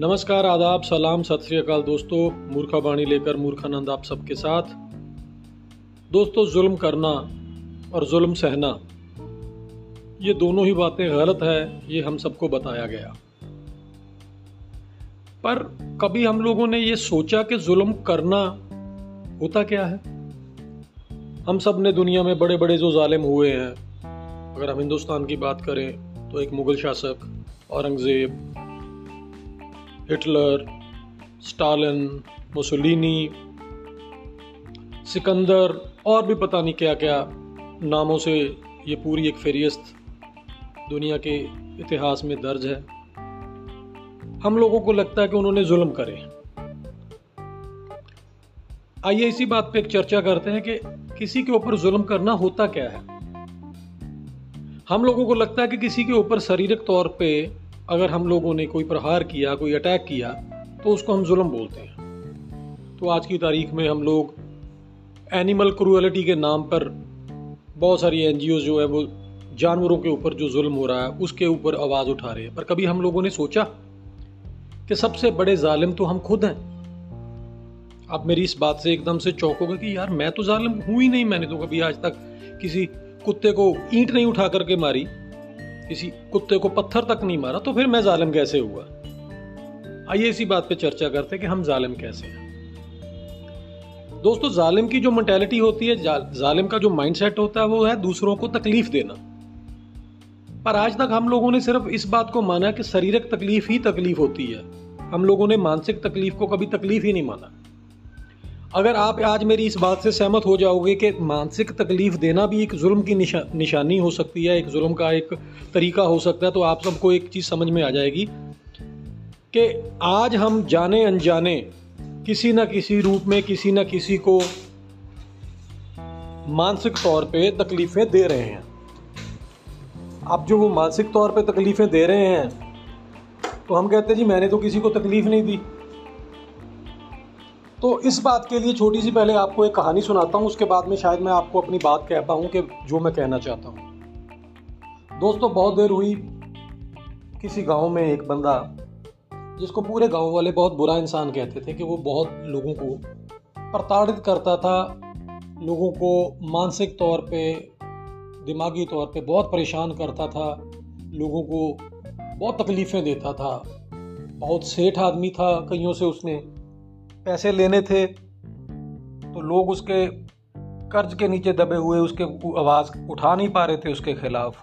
नमस्कार, आदाब, सलाम, सत श्रीकाल दोस्तों, मूर्खा बाणी लेकर मूर्खानंद आप सबके साथ। दोस्तों, जुल्म करना और जुल्म सहना, ये दोनों ही बातें गलत है, ये हम सबको बताया गया। पर कभी हम लोगों ने ये सोचा कि जुल्म करना होता क्या है? हम सबने दुनिया में बड़े बड़े जो जालिम हुए हैं, अगर हम हिंदुस्तान की बात करें तो एक मुगल शासक, Aurangzeb Hitler, Stalin, Mussolini, Sikandar और भी पता नहीं क्या क्या नामों से ये पूरी एक फेरियस्त दुनिया के इतिहास में दर्ज है। हम लोगों को लगता है कि उन्होंने जुल्म करे। आइए इसी बात पे एक चर्चा करते हैं कि किसी के ऊपर जुल्म करना होता क्या है? हम लोगों को लगता है कि किसी के ऊपर शारीरिक तौर पे अगर हम लोगों ने कोई प्रहार किया, कोई अटैक किया तो उसको हम जुल्म बोलते हैं। तो आज की तारीख में हम लोग एनिमल क्रूअलिटी के नाम पर बहुत सारी एन जो है, वो जानवरों के ऊपर जो जुल्म हो रहा है, उसके ऊपर आवाज़ उठा रहे हैं। पर कभी हम लोगों ने सोचा कि सबसे बड़े जालिम तो हम खुद हैं? आप मेरी इस बात से एकदम से चौंकोगे कि यार, मैं तो जालिम हूँ ही नहीं, मैंने तो कभी आज तक किसी कुत्ते को ईंट नहीं उठा करके मारी। किसी कुत्ते को पत्थर तक नहीं मारा तो फिर मैं जालिम कैसे हुआ? आइए इसी बात पे चर्चा करते हैं कि हम जालिम कैसे हैं। दोस्तों, जालिम की जो मेंटेलिटी होती है जालिम का जो माइंडसेट होता है, वो है दूसरों को तकलीफ़ देना। पर आज तक हम लोगों ने सिर्फ़ इस बात को माना कि शारीरिक तकलीफ़ ही तकलीफ़ होती है। हम लोगों ने मानसिक तकलीफ़ को कभी तकलीफ़ ही नहीं माना। अगर आप आज मेरी इस बात से सहमत हो जाओगे कि मानसिक तकलीफ़ देना भी एक जुल्म की निशा, निशानी हो सकती है एक जुल्म का एक तरीका हो सकता है तो आप सबको एक चीज़ समझ में आ जाएगी कि आज हम जाने अनजाने किसी न किसी रूप में किसी न किसी को मानसिक तौर पे तकलीफ़ें दे रहे हैं। आप जो वो मानसिक तौर पे तकलीफ़ें दे रहे हैं तो हम कहते हैं जी मैंने तो किसी को तकलीफ़ नहीं दी। तो इस बात के लिए छोटी सी पहले आपको एक कहानी सुनाता हूँ, उसके बाद में शायद मैं आपको अपनी बात कह पाऊँ कि जो मैं कहना चाहता हूँ। दोस्तों, बहुत देर हुई, किसी गाँव में एक बंदा, जिसको पूरे गाँव वाले बहुत बुरा इंसान कहते थे कि वो बहुत लोगों को प्रताड़ित करता था, लोगों को मानसिक तौर पे, दिमागी तौर पे बहुत परेशान करता था, लोगों को बहुत तकलीफ़ें देता था। बहुत सेठ आदमी था कईयों से उसने। पैसे लेने थे तो लोग उसके कर्ज के नीचे दबे हुए, उसके आवाज़ उठा नहीं पा रहे थे उसके खिलाफ।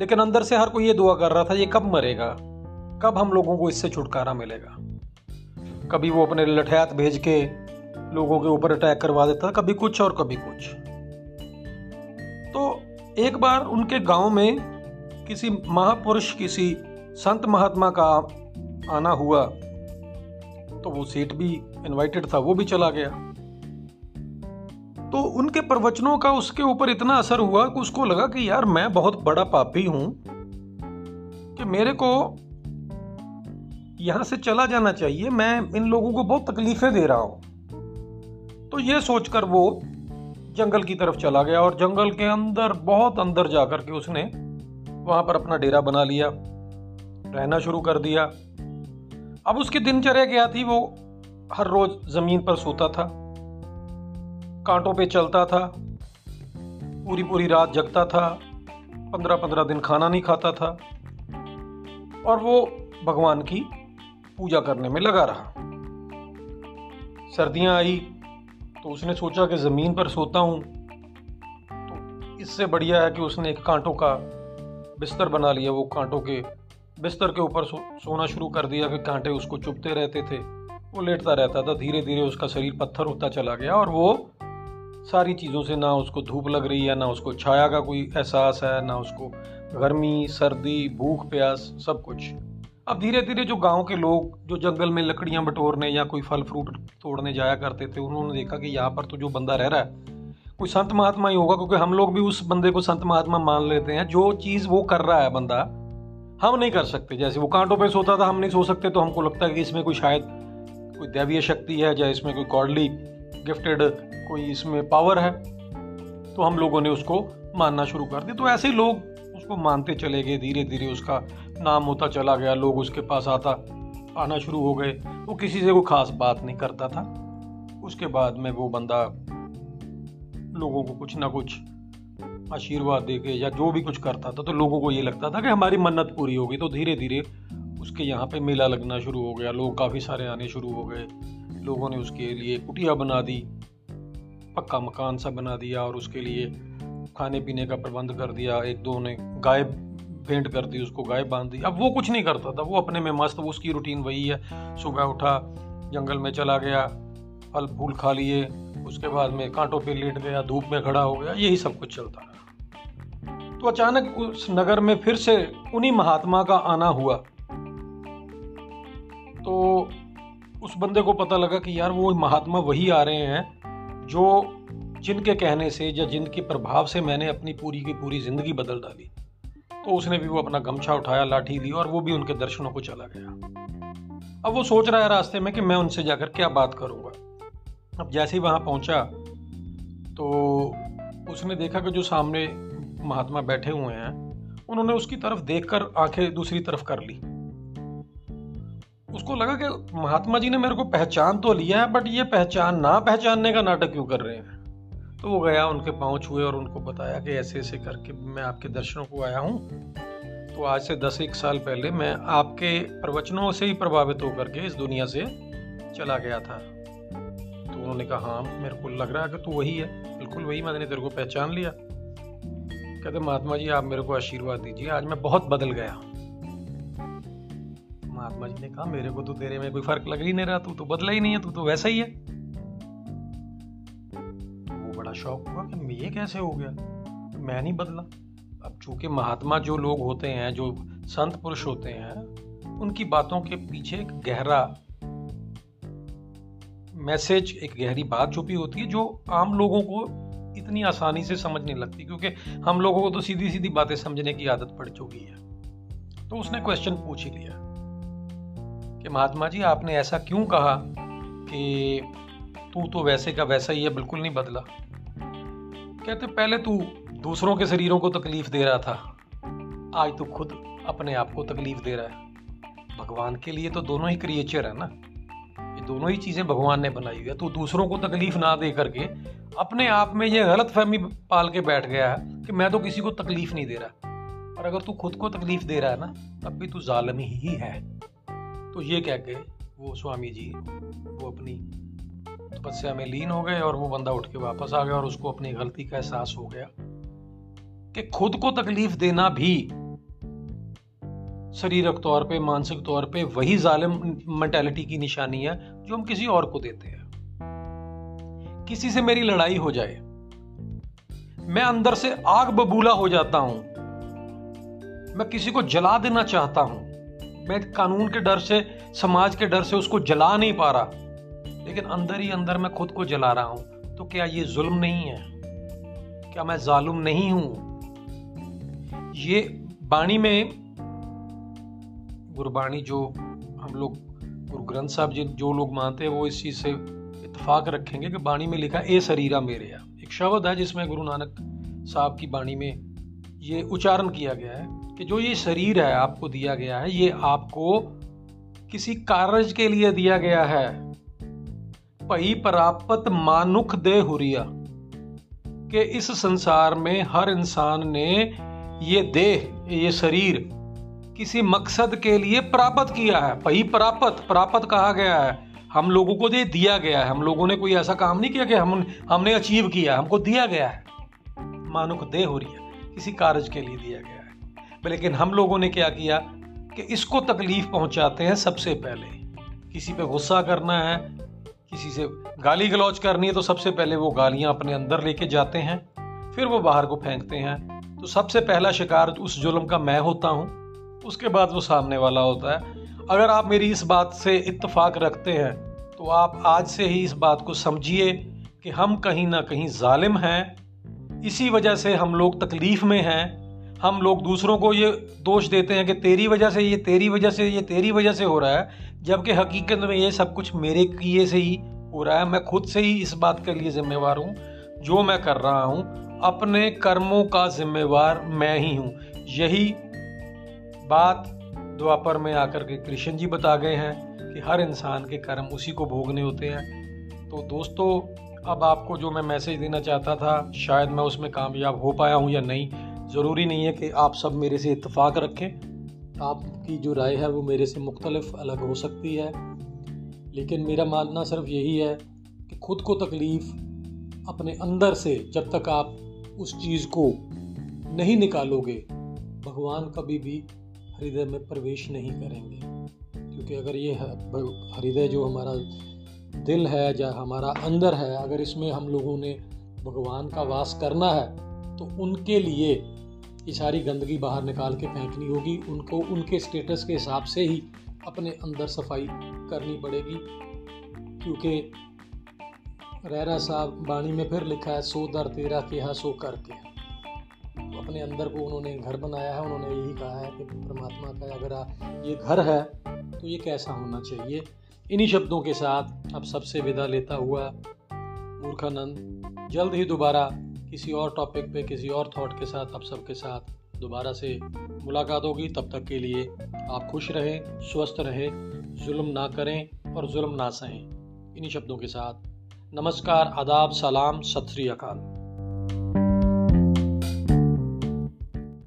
लेकिन अंदर से हर कोई ये दुआ कर रहा था, ये कब मरेगा? कब हम लोगों को इससे छुटकारा मिलेगा? कभी वो अपने लठैत भेज के लोगों के ऊपर अटैक करवा देता था, कभी कुछ और कभी कुछ। तो एक बार उनके गाँव में किसी महापुरुष, किसी संत महात्मा का आना हुआ। तो वो सीट भी इनवाइटेड था, वो भी चला गया। तो उनके प्रवचनों का उसके ऊपर इतना असर हुआ कि उसको लगा कि यार मैं बहुत बड़ा पापी हूँ कि मेरे को यहाँ से चला जाना चाहिए, मैं इन लोगों को बहुत तकलीफें दे रहा हूँ। तो ये सोचकर वो जंगल की तरफ़ चला गया और जंगल के अंदर, बहुत अंदर जाकर के उसने वहाँ पर अपना डेरा बना लिया, रहना शुरू कर दिया। अब उसकी दिनचर्या क्या थी? वो हर रोज ज़मीन पर सोता था, कांटों पे चलता था पूरी पूरी रात जगता था पंद्रह पंद्रह दिन खाना नहीं खाता था, और वो भगवान की पूजा करने में लगा रहा। सर्दियाँ आई तो उसने सोचा कि ज़मीन पर सोता हूँ तो इससे बढ़िया है कि उसने एक कांटों का बिस्तर बना लिया, वो कांटों के बिस्तर के ऊपर सो, सोना शुरू कर दिया कि कांटे उसको चुपते रहते थे। वो लेटता रहता था धीरे धीरे उसका शरीर पत्थर होता चला गया और वो सारी चीज़ों से ना उसको धूप लग रही है ना उसको छाया का कोई एहसास है ना उसको गर्मी सर्दी भूख प्यास सब कुछ। अब धीरे धीरे जो गाँव के लोग जो जंगल में लकड़ियाँ बटोरने या कोई फल फ्रूट तोड़ने जाया करते थे उन्होंने देखा कि यहाँ पर तो जो बंदा रह रहा है कोई संत महात्मा ही होगा क्योंकि हम लोग भी उस बंदे को संत महात्मा मान लेते हैं। जो चीज़ वो कर रहा है बंदा हम नहीं कर सकते। जैसे वो कांटों पे सोता था, हम नहीं सो सकते तो हमको लगता है कि इसमें कोई शायद कोई दैवीय शक्ति है, या इसमें कोई गॉडली गिफ्टेड कोई इसमें पावर है तो हम लोगों ने उसको मानना शुरू कर दिया। तो ऐसे ही लोग उसको मानते चले गए धीरे धीरे उसका नाम होता चला गया, लोग उसके पास आता, आना शुरू हो गए। वो किसी से कोई खास बात नहीं करता था। उसके बाद में वो बंदा लोगों को कुछ ना कुछ आशीर्वाद दे के या जो भी कुछ करता था तो लोगों को ये लगता था कि हमारी मन्नत पूरी होगी। तो धीरे धीरे उसके यहाँ पे मेला लगना शुरू हो गया। लोग काफ़ी सारे आने शुरू हो गए। लोगों ने उसके लिए कुटिया बना दी, पक्का मकान सा बना दिया और उसके लिए खाने पीने का प्रबंध कर दिया। एक दो ने गाय पेंट कर दी, उसको गाय बाँध दी। अब वो कुछ नहीं करता था। वो अपने में मस्त, उसकी रूटीन वही है। सुबह उठा, जंगल में चला गया फल फूल खा लिए। उसके बाद में कांटों पे लेट गया, धूप में खड़ा हो गया, यही सब कुछ चलता रहा। तो अचानक उस नगर में फिर से उन्हीं महात्मा का आना हुआ। तो उस बंदे को पता लगा कि यार वो महात्मा वही आ रहे हैं, जो जिनके कहने से या जिनके प्रभाव से मैंने अपनी पूरी की पूरी ज़िंदगी बदल डाली। तो उसने भी वो अपना गमछा उठाया, लाठी ली और वो भी उनके दर्शनों को चला गया। अब वो सोच रहा है रास्ते में कि मैं उनसे जाकर क्या बात करूँगा। अब जैसे ही वहाँ पहुँचा तो उसने देखा कि जो सामने महात्मा बैठे हुए हैं, उन्होंने उसकी तरफ़ देखकर आँखें दूसरी तरफ़ कर ली। उसको लगा कि महात्मा जी ने मेरे को पहचान तो लिया है, बट ये पहचान ना पहचानने का नाटक क्यों कर रहे हैं? तो वो गया, उनके पाँव छुए और उनको बताया कि ऐसे ऐसे करके मैं आपके दर्शनों को आया हूँ। तो आज से दस एक साल पहले मैं आपके प्रवचनों से ही प्रभावित होकर के इस दुनिया से चला गया था। उन्होंने कहा हाँ मेरे को लग रहा है कि तू वही है। बिल्कुल वही, मैंने तेरे को पहचान लिया। कहते, महात्मा जी, आप मेरे को आशीर्वाद दीजिए। आज मैं बहुत बदल गया महात्मा जी ने कहा, मेरे को तो तेरे में कोई फ़र्क लग ही नहीं रहा। तू तो बदला ही नहीं है, तू तो वैसा ही है। तो वो बड़ा शौक हुआ कि ये कैसे हो गया? मैं नहीं बदला। अब चूँकि महात्मा जो लोग होते हैं, जो संत पुरुष होते हैं, उनकी बातों के पीछे एक गहरा मैसेज, एक गहरी बात छुपी होती है, जो आम लोगों को इतनी आसानी से समझ नहीं लगती क्योंकि हम लोगों को तो सीधी सीधी बातें समझने की आदत पड़ चुकी है। तो उसने क्वेश्चन पूछ ही लिया कि, महात्मा जी, आपने ऐसा क्यों कहा कि तू तो वैसे का वैसा ही है, बिल्कुल नहीं बदला? कहते, पहले तू दूसरों के शरीरों को तकलीफ़ दे रहा था, आज तू खुद अपने आप को तकलीफ़ दे रहा है। भगवान के लिए तो दोनों ही क्रिएचर है ना। दोनों ही चीज़ें भगवान ने बनाई हुई है तो दूसरों को तकलीफ़ ना दे करके अपने आप में ये गलत फहमी पाल के बैठ गया है कि मैं तो किसी को तकलीफ़ नहीं दे रहा। और अगर तू खुद को तकलीफ़ दे रहा है ना, तब भी तू जालम ही है। तो ये कह के वो स्वामी जी, वो अपनी तपस्या में लीन हो गए और वो बंदा उठ के वापस आ गया और उसको अपनी गलती का एहसास हो गया कि खुद को तकलीफ़ देना भी शारीरिक तौर पे, मानसिक तौर पे वही जालिम मेंटेलिटी की निशानी है जो हम किसी और को देते हैं। किसी से मेरी लड़ाई हो जाए, मैं अंदर से आग बबूला हो जाता हूँ, मैं किसी को जला देना चाहता हूँ, मैं कानून के डर से, समाज के डर से उसको जला नहीं पा रहा, लेकिन अंदर ही अंदर मैं खुद को जला रहा हूँ तो क्या ये जुल्म नहीं है? क्या मैं जालुम नहीं हूँ? ये बाणी में गुरबाणी जो हम लोग गुरु ग्रंथ साहब जी, जो लोग मानते हैं, वो इस चीज़ से इतफाक रखेंगे कि बाणी में लिखा, ए शरीरा मेरे या एक शब्द है जिसमें गुरु नानक साहब की बाणी में ये उच्चारण किया गया है कि जो ये शरीर है, आपको दिया गया है, ये आपको किसी कार्य के लिए दिया गया है। पही प्राप्त मानुख दे हुरिया, कि इस संसार में हर इंसान ने ये देह, ये शरीर किसी मकसद के लिए प्राप्त किया है। पही प्राप्त प्राप्त कहा गया है। हम लोगों को दे दिया गया है। हम लोगों ने कोई ऐसा काम नहीं किया कि हम, हमने अचीव किया हमको दिया गया है। मानुख दे हो रही है। किसी कार्य के लिए दिया गया है। लेकिन हम लोगों ने क्या किया कि इसको तकलीफ़ पहुंचाते हैं सबसे पहले। किसी पे गुस्सा करना है, किसी से गाली गलौज करनी है तो सबसे पहले वो गालियाँ अपने अंदर लेके जाते हैं। फिर वो बाहर को फेंकते हैं। तो सबसे पहला शिकार उस जुल्म का मैं होता हूँ। उसके बाद वो सामने वाला होता है। अगर आप मेरी इस बात से इत्तेफाक रखते हैं तो आप आज से ही इस बात को समझिए कि हम कहीं ना कहीं जालिम हैं। इसी वजह से हम लोग तकलीफ़ में हैं। हम लोग दूसरों को ये दोष देते हैं कि तेरी वजह से ये, तेरी वजह से ये, तेरी वजह से हो रहा है, जबकि हकीकत में ये सब कुछ मेरे किए से ही हो रहा है। मैं खुद से ही इस बात के लिए जिम्मेवार हूँ। जो मैं कर रहा हूँ, अपने कर्मों का जिम्मेवार मैं ही हूँ। यही बात द्वापर में आकर के कृष्ण जी बता गए हैं कि हर इंसान के कर्म उसी को भोगने होते हैं। तो दोस्तों, अब आपको जो मैं मैसेज देना चाहता था, शायद मैं उसमें कामयाब हो पाया हूँ या नहीं, ज़रूरी नहीं है कि आप सब मेरे से इत्तेफाक रखें। आपकी जो राय है वो मेरे से मुख्तलफ अलग हो सकती है। लेकिन मेरा मानना सिर्फ़ यही है कि खुद को तकलीफ़ अपने अंदर से जब तक आप उस चीज़ को नहीं निकालोगे, भगवान कभी भी हृदय में प्रवेश नहीं करेंगे। क्योंकि अगर ये हृदय जो हमारा दिल है या हमारा अंदर है, अगर इसमें हम लोगों ने भगवान का वास करना है तो उनके लिए ये सारी गंदगी बाहर निकाल के फेंकनी होगी। उनको उनके स्टेटस के हिसाब से ही अपने अंदर सफ़ाई करनी पड़ेगी। क्योंकि रहरा साहब बाणी में फिर लिखा है, सो दर तेरा केहा सो करके। तो अपने अंदर को उन्होंने घर बनाया है, उन्होंने यही कहा है कि परमात्मा का अगर ये घर है तो ये कैसा होना चाहिए? इन्हीं शब्दों के साथ अब सबसे विदा लेता हुआ मूर्खानंद, जल्द ही दोबारा किसी और टॉपिक पे, किसी और थॉट के साथ, आप सबके साथ दोबारा से मुलाकात होगी। तब तक के लिए आप खुश रहें, स्वस्थ रहें, जुल्म ना करें और जुल्म ना सहें। इन्हीं शब्दों के साथ नमस्कार, आदाब, सलाम, सत श्री अकाल।